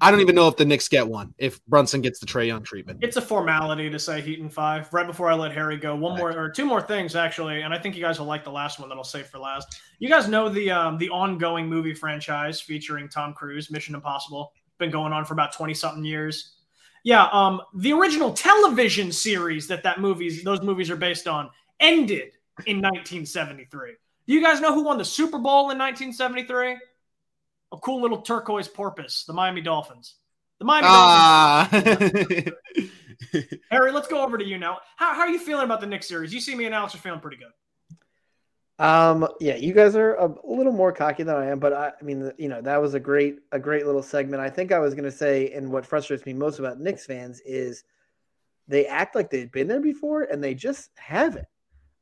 I don't even know if the Knicks get one if Brunson gets the Trae Young treatment. It's a formality to say Heat and five. Right before I let Harry go, one more or two more things actually, and I think you guys will like the last one that I'll save for last. You guys know the um, the ongoing movie franchise featuring Tom Cruise, Mission Impossible, been going on for about twenty something years. Yeah, um, the original television series that that movies those movies are based on ended in 1973. Do you guys know who won the Super Bowl in 1973? A cool little turquoise porpoise, the Miami Dolphins. The Miami ah. Dolphins. Harry, let's go over to you now. How, how are you feeling about the Knicks series? You see me and Alex are feeling pretty good. Um, yeah, you guys are a little more cocky than I am, but I, I mean, you know, that was a great, a great little segment. I think I was going to say, and what frustrates me most about Knicks fans is they act like they've been there before and they just haven't.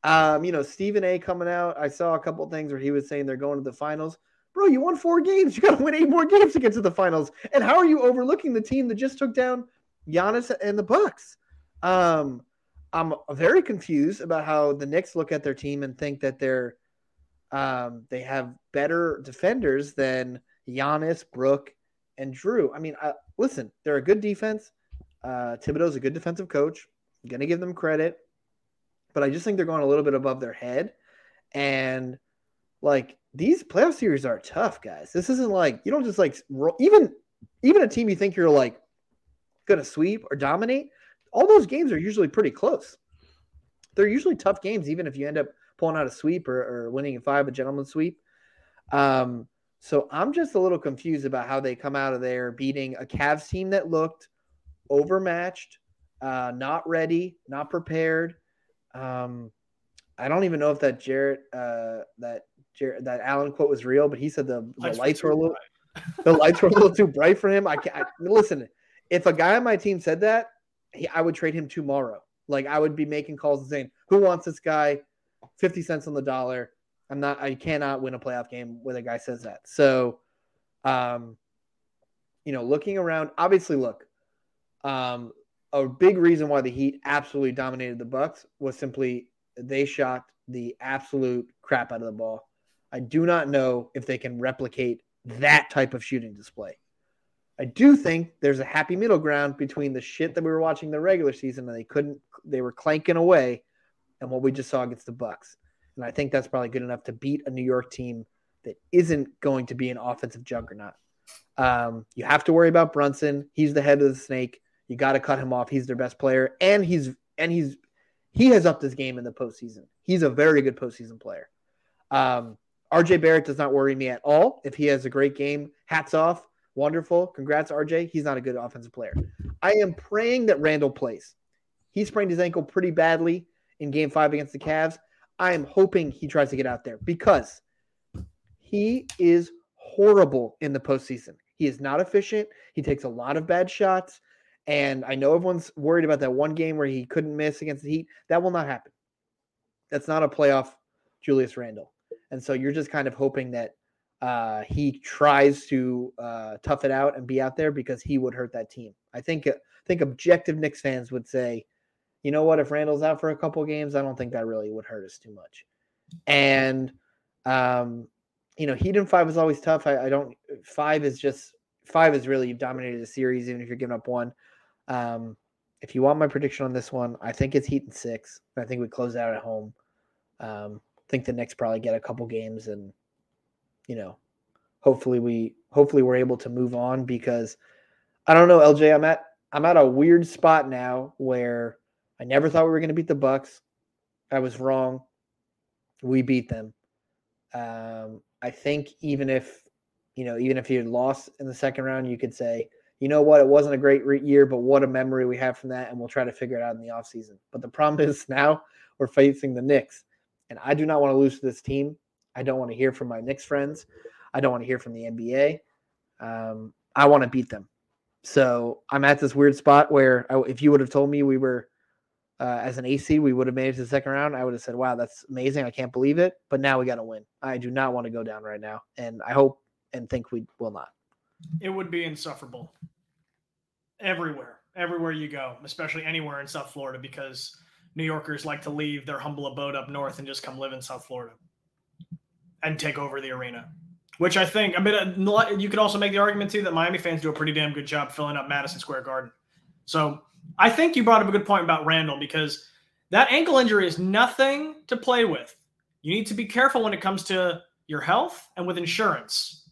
Um, you know, Stephen A coming out, I saw a couple things where he was saying they're going to the finals bro, you won four games. You got to win eight more games to get to the finals. And how are you overlooking the team that just took down Giannis and the Bucks? Um, I'm very confused about how the Knicks look at their team and think that they're um, they have better defenders than Giannis, Brook, and Jrue. I mean, I, listen, they're a good defense. Uh, Thibodeau's a good defensive coach. I'm gonna give them credit, but I just think they're going a little bit above their head. And like these playoff series are tough, guys. This isn't like you don't just like even even a team you think you're like going to sweep or dominate. All those games are usually pretty close. They're usually tough games, even if you end up pulling out a sweep or, or winning in five, a gentleman's sweep. Um, so I'm just a little confused about how they come out of there beating a Cavs team that looked overmatched, uh, not ready, not prepared. Um, I don't even know if that Jarrett uh, that That Allen quote was real, but he said the, the lights, lights were a little the lights were a little too bright for him. I can't I, listen. If a guy on my team said that, he, I would trade him tomorrow. Like I would be making calls and saying, "Who wants this guy? Fifty cents on the dollar." I'm not. I cannot win a playoff game where a guy says that. So, um, you know, looking around, obviously, look, um, a big reason why the Heat absolutely dominated the Bucks was simply they shot the absolute crap out of the ball. I do not know if they can replicate that type of shooting display. I do think there's a happy middle ground between the shit that we were watching the regular season and they couldn't they were clanking away and what we just saw against the Bucks. And I think that's probably good enough to beat a New York team that isn't going to be an offensive juggernaut. Um, you have to worry about Brunson. He's the head of the snake. You got to cut him off. He's their best player, and he's and he's he has upped his game in the postseason. He's a very good postseason player. Um, RJ Barrett does not worry me at all. If he has a great game, hats off. Wonderful. Congrats, RJ. He's not a good offensive player. I am praying that Randle plays. He sprained his ankle pretty badly in game five against the Cavs. I am hoping he tries to get out there because he is horrible in the postseason. He is not efficient. He takes a lot of bad shots. And I know everyone's worried about that one game where he couldn't miss against the Heat. That will not happen. That's not a playoff Julius Randle. And so you're just kind of hoping that uh, he tries to uh, tough it out and be out there because he would hurt that team. I think I think objective Knicks fans would say, you know what, if Randle's out for a couple games, I don't think that really would hurt us too much. And um, you know, Heat and five is always tough. I, I, don't five is just five is really you've dominated the series, even if you're giving up one. Um, if you want my prediction on this one, I think it's Heat and six. I think we close out at home. Um, think the Knicks probably get a couple games and you know, hopefully we hopefully we're able to move on because I don't know, LJ. I'm at I'm at a weird spot now where I never thought we were going to beat the Bucks. I was wrong. We beat them. Um, I think even if you know, even if you had lost in the second round, you could say, you know what, it wasn't a great re- year, but what a memory we have from that, and we'll try to figure it out in the offseason. But the problem is now we're facing the Knicks, and I do not want to lose to this team. I don't want to hear from my Knicks friends. I don't want to hear from the NBA. Um, I want to beat them. So I'm at this weird spot where I, if you would have told me we were uh, as an AC, we would have made it to the second round. I would have said, "Wow, that's amazing! I can't believe it." But now we got to win. I do not want to go down right now, and I hope and think we will not. It would be insufferable everywhere, everywhere you go, especially anywhere in South Florida, because New Yorkers like to leave their humble abode up north and just come live in South Florida and take over the arena. Which I think, I mean, uh, you could also make the argument too that Miami fans do a pretty damn good job filling up Madison Square Garden. So I think you brought up a good point about Randle because that ankle injury is nothing to play with. You need to be careful when it comes to your health and with insurance.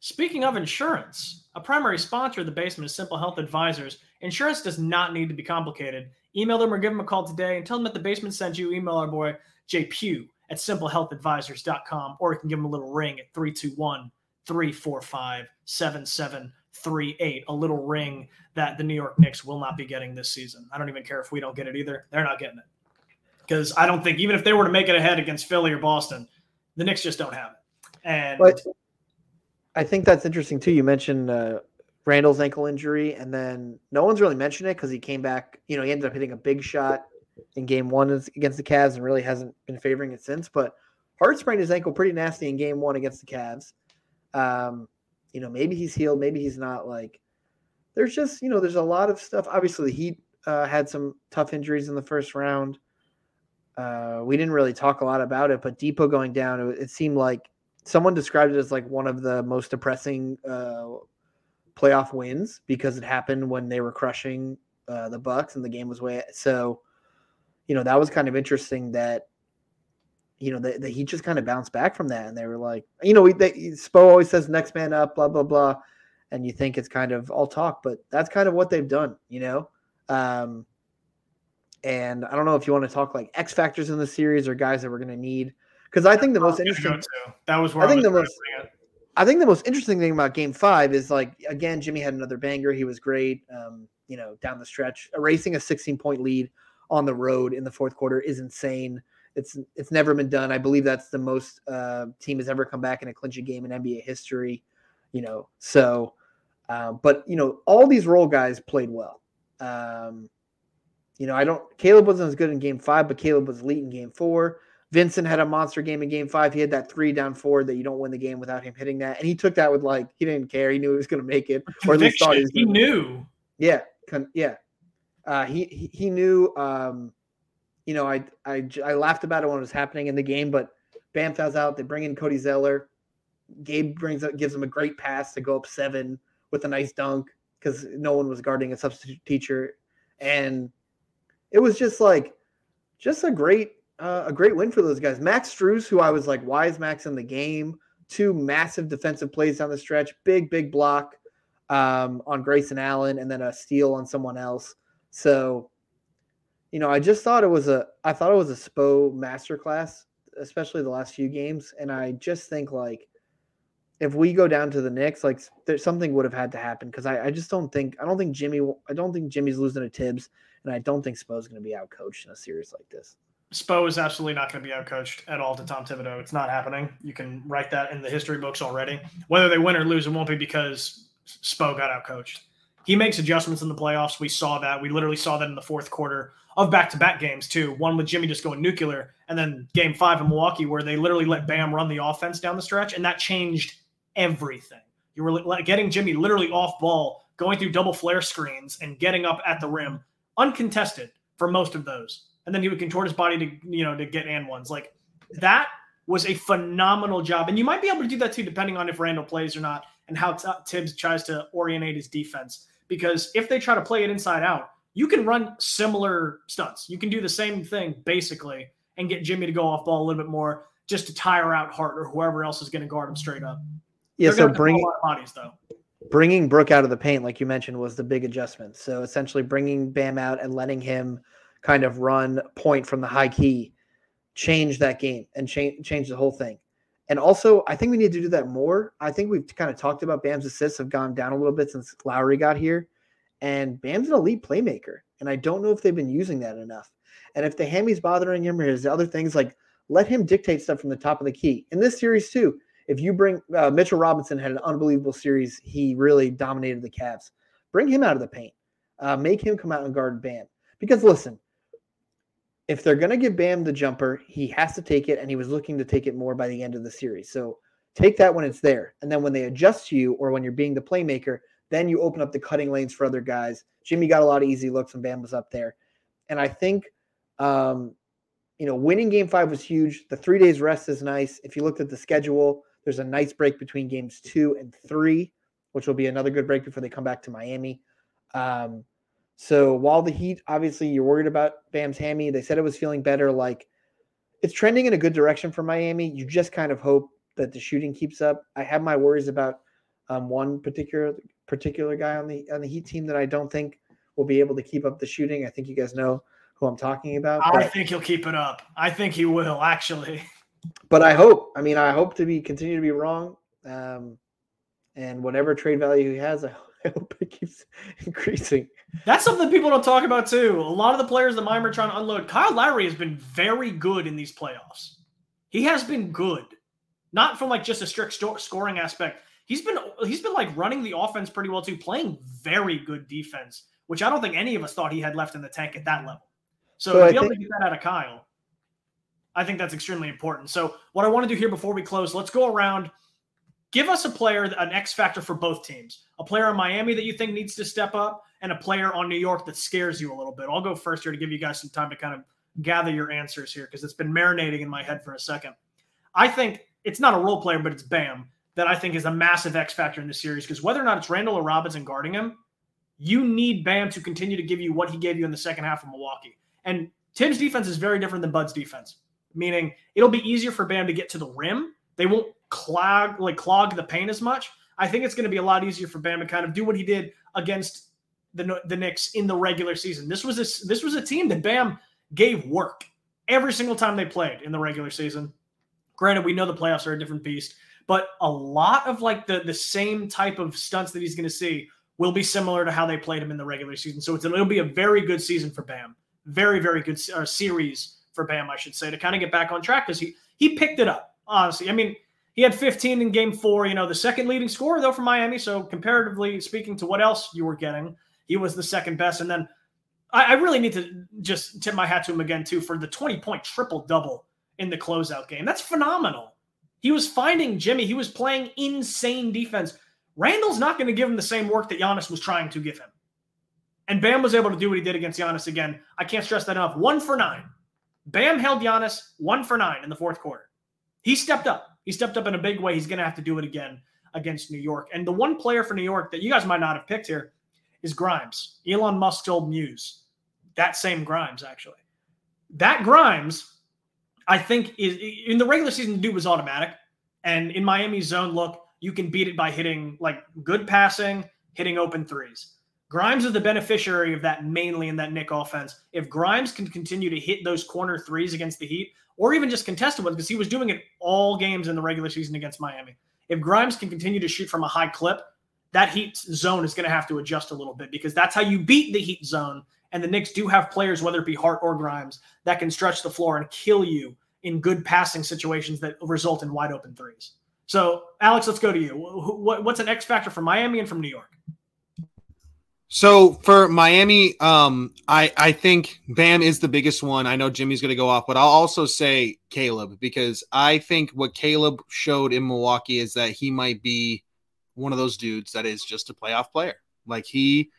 Speaking of insurance, a primary sponsor of the basement is Simple Health Advisors. Insurance does not need to be complicated. Email them or give them a call today and tell them that the basement sent you. Email our boy Jay Pugh at simplehealthadvisors.com, or you can give them a little ring at 321 345 7738. A little ring that the New York Knicks will not be getting this season. I don't even care if we don't get it either. They're not getting it. Because I don't think, even if they were to make it ahead against Philly or Boston, the Knicks just don't have it. And but I think that's interesting too. You mentioned uh, Randle's ankle injury, and then no one's really mentioned it because he came back. You know, he ended up hitting a big shot in game one against the Cavs and really hasn't been favoring it since. But Hart sprained his ankle pretty nasty in game one against the Cavs. Um, you know, maybe he's healed, maybe he's not. Like, there's just, you know, there's a lot of stuff. Obviously, the Heat uh, had some tough injuries in the first round. Uh, we didn't really talk a lot about it, but Depot going down, it, it, seemed like someone described it as like one of the most depressing uh, playoff wins because it happened when they were crushing uh, the Bucks and the game was way. So, you know, that was kind of interesting that, you know, that he just kind of bounced back from that. And they were like, you know, we, they, Spo always says next man up, blah, blah, blah. And you think it's kind of all talk, but that's kind of what they've done, you know? Um, and I don't know if you want to talk like X factors in the series or guys that we're going to need. Because I think the most interesting. That was where I, I think the most. I think the most interesting thing about Game Five is like again, Jimmy had another banger. He was great. Um, you know, down the stretch, erasing a 16 point lead on the road in the fourth quarter is insane. It's it's never been done. I believe that's the most uh, team has ever come back in a clinching game in NBA history. You know, so uh, but you know all these role guys played well. Um, you know, I don't. Caleb wasn't as good in Game Five, but Caleb was elite in Game Four. Vincent had a monster game in Game Five. He had that three down four that you don't win the game without him hitting that, and he took that with like he didn't care. He knew he was going to make it, or at least thought he, was he knew. Yeah, con- yeah. Uh, he, he, he knew. Um, you know, I, I I laughed about it when it was happening in the game, but Bam fouls out. They bring in Cody Zeller. Gabe brings up, gives him a great pass to go up seven with a nice dunk because no one was guarding a substitute teacher, and it was just like just a great uh, a great win for those guys. Max Strus, who I was like, why is Max in the game? Two massive defensive plays down the stretch, big big block um, on Grayson Allen, and then a steal on someone else. So, you know, I just thought it was a I thought it was a Spo masterclass, especially the last few games, and I just think like if we go down to the Knicks, like there's something would have had to happen because I, I just don't think I don't think Jimmy I don't think Jimmy's losing to Thibs, and I don't think Spo's going to be outcoached in a series like this. Spo is absolutely not going to be outcoached at all to Tom Thibodeau. It's not happening. You can write that in the history books already. Whether they win or lose, it won't be because Spo got outcoached. He makes adjustments in the playoffs. We saw that. We literally saw that in the fourth quarter of back-to-back games too. One with Jimmy just going nuclear, and then Game Five in Milwaukee, where they literally let Bam run the offense down the stretch, and that changed everything. You were getting Jimmy literally off ball, going through double flare screens and getting up at the rim, uncontested for most of those. And then he would contort his body to, you know, to get and ones. Like that was a phenomenal job. And you might be able to do that too, depending on if Randle plays or not and how t- Thibs tries to orientate his defense. Because if they try to play it inside out, you can run similar stunts. You can do the same thing basically and get Jimmy to go off ball a little bit more just to tire out Hart or whoever else is going to guard him straight up. Yeah, They're so bringing bodies though. Bringing Brook out of the paint, like you mentioned, was the big adjustment. So essentially, bringing Bam out and letting him kind of run point from the high key change that game and change change the whole thing. And also, I think we need to do that more. I think we've kind of talked about Bam's assists have gone down a little bit since Lowry got here. And Bam's an elite playmaker. And I don't know if they've been using that enough. And if the hammy's bothering him or his other things, like let him dictate stuff from the top of the key. In this series, too, if you bring uh, Mitchell Robinson had an unbelievable series, he really dominated the Cavs. Bring him out of the paint. Uh, make him come out and guard Bam. Because listen, if they're going to give Bam the jumper, he has to take it, and he was looking to take it more by the end of the series. So take that when it's there. And then when they adjust you or when you're being the playmaker, then you open up the cutting lanes for other guys. Jimmy got a lot of easy looks and Bam was up there. And I think um, you know, winning game five was huge. The three days rest is nice. If you looked at the schedule, there's a nice break between games two and three, which will be another good break before they come back to Miami. Um, so while the Heat, obviously, you're worried about Bam's hammy, they said it was feeling better. Like it's trending in a good direction for Miami. You just kind of hope that the shooting keeps up. I have my worries about um, one particular particular guy on the on the Heat team that I don't think will be able to keep up the shooting. I think you guys know who I'm talking about. I think he'll keep it up. I think he will actually. But I hope. I mean, I hope to be continue to be wrong. Um, and whatever trade value he has, I hope it keeps increasing. That's something people don't talk about too. A lot of the players that Miami are trying to unload, Kyle Lowry has been very good in these playoffs. He has been good, not from like just a strict sto- scoring aspect. He's been he's been like running the offense pretty well too, playing very good defense, which I don't think any of us thought he had left in the tank at that level. So, so to be able to get that out of Kyle, I think that's extremely important. So what I want to do here before we close, let's go around. Give us a player, an X factor for both teams. A player in Miami that you think needs to step up, and a player on New York that scares you a little bit. I'll go first here to give you guys some time to kind of gather your answers here because it's been marinating in my head for a second. I think it's not a role player, but it's Bam that I think is a massive X factor in this series because whether or not it's Randle or Robinson guarding him, you need Bam to continue to give you what he gave you in the second half of Milwaukee. And Tim's defense is very different than Bud's defense, meaning it'll be easier for Bam to get to the rim. They won't clog like clog the paint as much. I think it's going to be a lot easier for Bam to kind of do what he did against the the Knicks in the regular season. This was a, this was a team that Bam gave work every single time they played in the regular season. Granted, we know the playoffs are a different beast, but a lot of like the the same type of stunts that he's going to see will be similar to how they played him in the regular season. So it'll be a very good season for Bam very, very good uh, series for Bam, I should say, to kind of get back on track because he he picked it up. Honestly, I mean, he had 15 in Game Four. You know, the second leading scorer though for Miami. So comparatively speaking to what else you were getting, he was the second best. And then I, I really need to just tip my hat to him again too for the 20 point triple double in the closeout game. That's phenomenal. He was finding Jimmy. He was playing insane defense. Randle's not going to give him the same work that Giannis was trying to give him. And Bam was able to do what he did against Giannis again. I can't stress that enough. One for nine. Bam held Giannis one for nine in the fourth quarter. He stepped up. He stepped up in a big way. He's going to have to do it again against New York. And the one player for New York that you guys might not have picked here is Grimes, Elon Musk's old muse. That same Grimes, actually. That Grimes, I think, is in the regular season, the dude was automatic. And in Miami's zone look, you can beat it by hitting like good passing, hitting open threes. Grimes is the beneficiary of that mainly in that Knick offense. If Grimes can continue to hit those corner threes against the Heat, or even just contested ones, because he was doing it all games in the regular season against Miami. If Grimes can continue to shoot from a high clip, that Heat zone is going to have to adjust a little bit because that's how you beat the Heat zone. And the Knicks do have players, whether it be Hart or Grimes, that can stretch the floor and kill you in good passing situations that result in wide open threes. So, Alex, let's go to you. What's an X factor from Miami and from New York? So for Miami, um, I I think Bam is the biggest one. I know Jimmy's going to go off, but I'll also say Caleb because I think what Caleb showed in Milwaukee is that he might be one of those dudes that is just a playoff player. Like he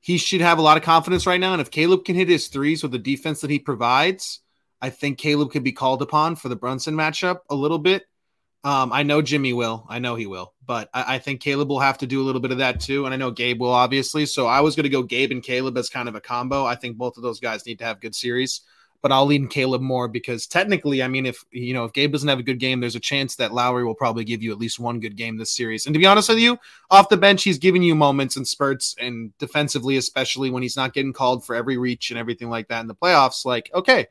he should have a lot of confidence right now, and if Caleb can hit his threes with the defense that he provides, I think Caleb could be called upon for the Brunson matchup a little bit. Um, I know Jimmy will. I know he will, but I, I, think Caleb will have to do a little bit of that too. And I know Gabe will obviously. So I was going to go Gabe and Caleb as kind of a combo. I think both of those guys need to have good series, but I'll lean Caleb more because technically, I mean, if you know if Gabe doesn't have a good game, there's a chance that Lowry will probably give you at least one good game this series. And to be honest with you, off the bench, he's giving you moments and spurts, and defensively, especially when he's not getting called for every reach and everything like that in the playoffs. Like, okay,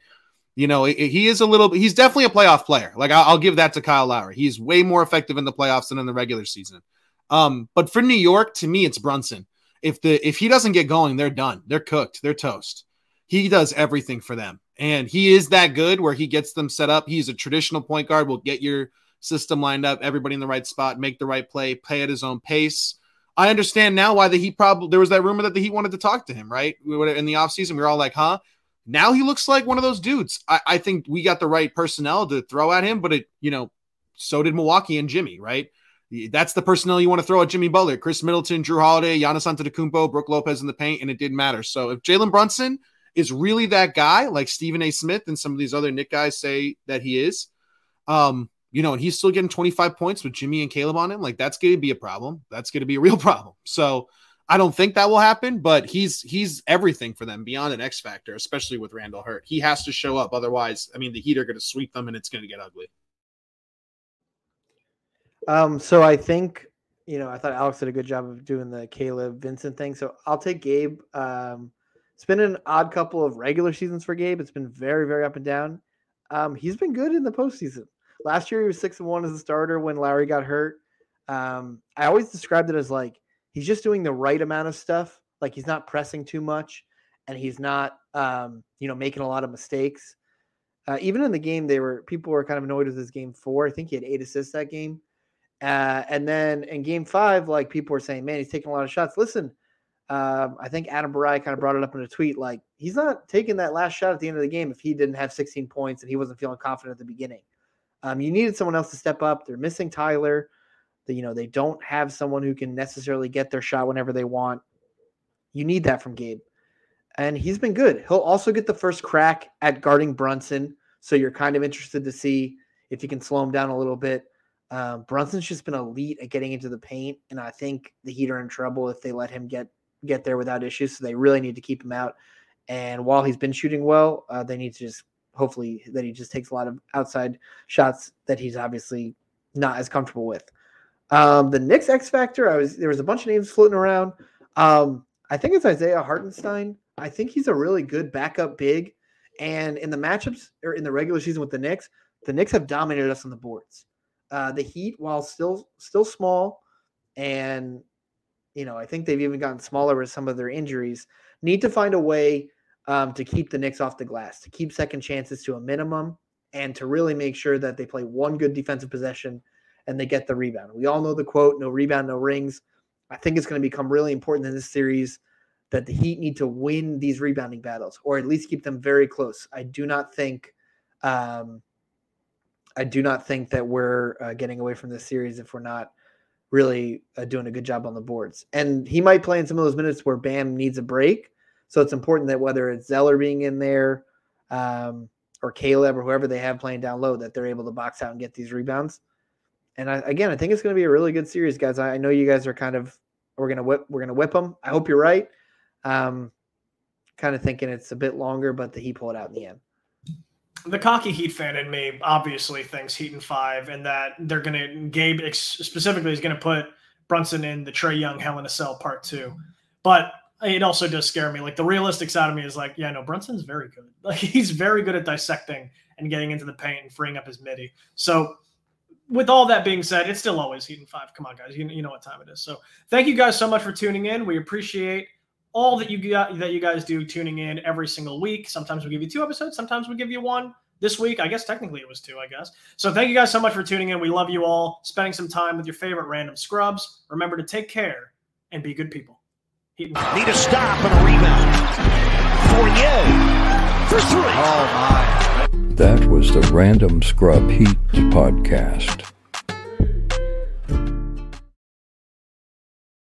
you know, he is a little, he's definitely a playoff player. Like I'll, give that to Kyle Lowry. He's way more effective in the playoffs than in the regular season. Um, but for New York, to me, it's Brunson. If the if he doesn't get going, they're done. They're cooked. They're toast. He does everything for them, and he is that good where he gets them set up. He's a traditional point guard. Will get your system lined up, everybody in the right spot, make the right play, play at his own pace. I understand now why the Heat probably there was that rumor that the Heat wanted to talk to him, right? In the offseason, we were all like, huh? Now he looks like one of those dudes. I, I think we got the right personnel to throw at him, but it, you know, so did Milwaukee and Jimmy, right? That's the personnel you want to throw at Jimmy Butler, Khris Middleton, Jrue Holiday, Giannis Antetokounmpo, Brook Lopez in the paint, and it didn't matter. So if Jalen Brunson is really that guy, like Stephen A. Smith and some of these other Knick guys say that he is, um, you know, and he's still getting 25 points with Jimmy and Caleb on him, like that's going to be a problem. That's going to be a real problem. So I don't think that will happen, but he's he's everything for them beyond an X factor, especially with Randle Hurt. He has to show up, otherwise, I mean, the Heat are going to sweep them, and it's going to get ugly. Um, so I think you know I thought Alex did a good job of doing the Caleb Vincent thing. So I'll take Gabe. Um, it's been an odd couple of regular seasons for Gabe. It's been very very up and down. Um, he's been good in the postseason. Last year he was six and one as a starter when Lowry got hurt. Um, I always described it as like he's just doing the right amount of stuff. Like he's not pressing too much, and he's not, um, you know, making a lot of mistakes. Uh, even in the game, they were people were kind of annoyed with his game four. I think he had eight assists that game. Uh, and then in game five, like people were saying, man, he's taking a lot of shots. Listen, um, I think Adam Barai kind of brought it up in a tweet. Like he's not taking that last shot at the end of the game if he didn't have 16 points and he wasn't feeling confident at the beginning. Um, you needed someone else to step up. They're missing Tyler you know they don't have someone who can necessarily get their shot whenever they want. You need that from Gabe, and he's been good. He'll also get the first crack at guarding Brunson, so you're kind of interested to see if you can slow him down a little bit. Um, Brunson's just been elite at getting into the paint, and I think the Heat are in trouble if they let him get get there without issues. So they really need to keep him out. And while he's been shooting well, uh, they need to just hopefully that he just takes a lot of outside shots that he's obviously not as comfortable with. Um, the Knicks X Factor, I was there was a bunch of names floating around. Um, I think it's Isaiah Hartenstein. I think he's a really good backup big. And in the matchups or in the regular season with the Knicks, the Knicks have dominated us on the boards. Uh, the Heat, while still still small, and you know, I think they've even gotten smaller with some of their injuries, need to find a way um, to keep the Knicks off the glass, to keep second chances to a minimum, and to really make sure that they play one good defensive possession and they get the rebound. We all know the quote, no rebound, no rings. I think it's going to become really important in this series that the Heat need to win these rebounding battles or at least keep them very close. I do not think um, I do not think that we're uh, getting away from this series if we're not really uh, doing a good job on the boards. And he might play in some of those minutes where Bam needs a break. So it's important that whether it's Zeller being in there um, or Caleb or whoever they have playing down low, that they're able to box out and get these rebounds and I, again, I think it's going to be a really good series, guys. I, I, know you guys are kind of we're gonna whip we're gonna whip them. I hope you're right. Um, kind of thinking it's a bit longer, but the Heat pull it out in the end. The cocky Heat fan in me obviously thinks Heat and five, and that they're gonna Gabe specifically is gonna put Brunson in the Trae Young Hell in a Cell Part Two, but it also does scare me. Like the realistic side of me is like, yeah, no, Brunson's very good. Like he's very good at dissecting and getting into the paint and freeing up his midi. So with all that being said, it's still always Heat and Five. Come on, guys, you, you know what time it is. So thank you guys so much for tuning in. We appreciate all that you got that you guys do tuning in every single week. Sometimes we give you two episodes, sometimes we give you one. This week, I guess technically it was two, I guess. So thank you guys so much for tuning in. We love you all. Spending some time with your favorite random scrubs. Remember to take care and be good people. Heat and Five. Need a stop and a rebound. Fournier for three. Oh my. That was the Random Scrub Heat podcast.